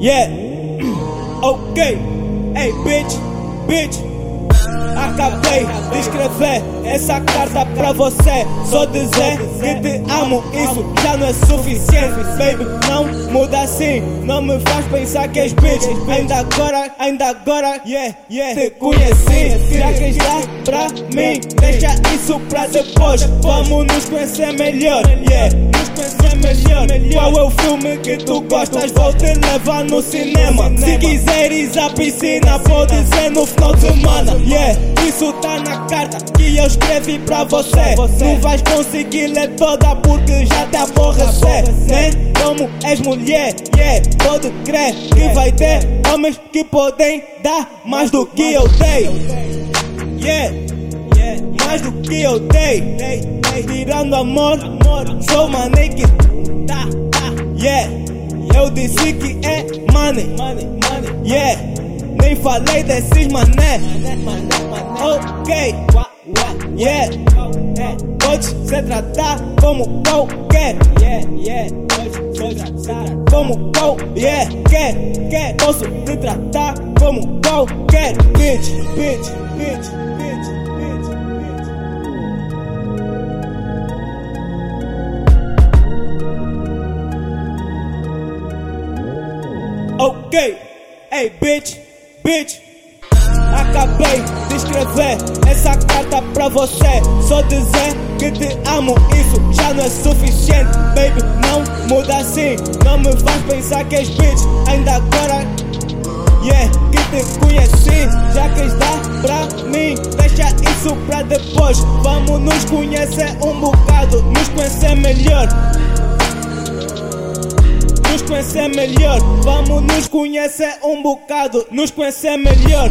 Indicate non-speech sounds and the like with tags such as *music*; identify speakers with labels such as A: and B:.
A: Yeah, *clears throat* ok, hey bitch, bitch. Acabei de escrever essa carta pra você. Só dizer que te amo, isso já não é suficiente. Baby, não muda assim, não me faz pensar que és bitch. Ainda agora, ainda agora, yeah, yeah, te conheci. Já que está pra mim, deixa isso pra depois. Vamos nos conhecer melhor, yeah, conhecer melhor. Qual é o filme que tu gostas? Vou te levar no cinema. Se quiseres a piscina, pode ser no final de semana, yeah. Isso tá na carta que eu escrevi pra você. Não vais conseguir ler toda porque já te aborrecer, né? Como és mulher, yeah, pode crer que vai ter homens que podem dar mais do que eu dei. Yeah, mais do que eu dei. Tirando amor, sou uma naked. Yeah, eu disse que é money. Yeah, nem falei desses mané. Ok, yeah. Pode se tratar como qualquer. Como qualquer. Quer, quer. Posso te tratar como qualquer. Bitch, bitch, bitch, bitch. Ok, hey bitch, bitch. Acabei de escrever essa carta pra você. Só dizer que te amo, isso já não é suficiente. Baby, não muda assim, não me faz pensar que és bitch. Ainda agora, yeah, que te conheci. Já que está pra mim, deixa isso pra depois. Vamos nos conhecer um bocado, nos conhecer melhor conhecer melhor. Vamos nos conhecer um bocado, nos conhecer melhor.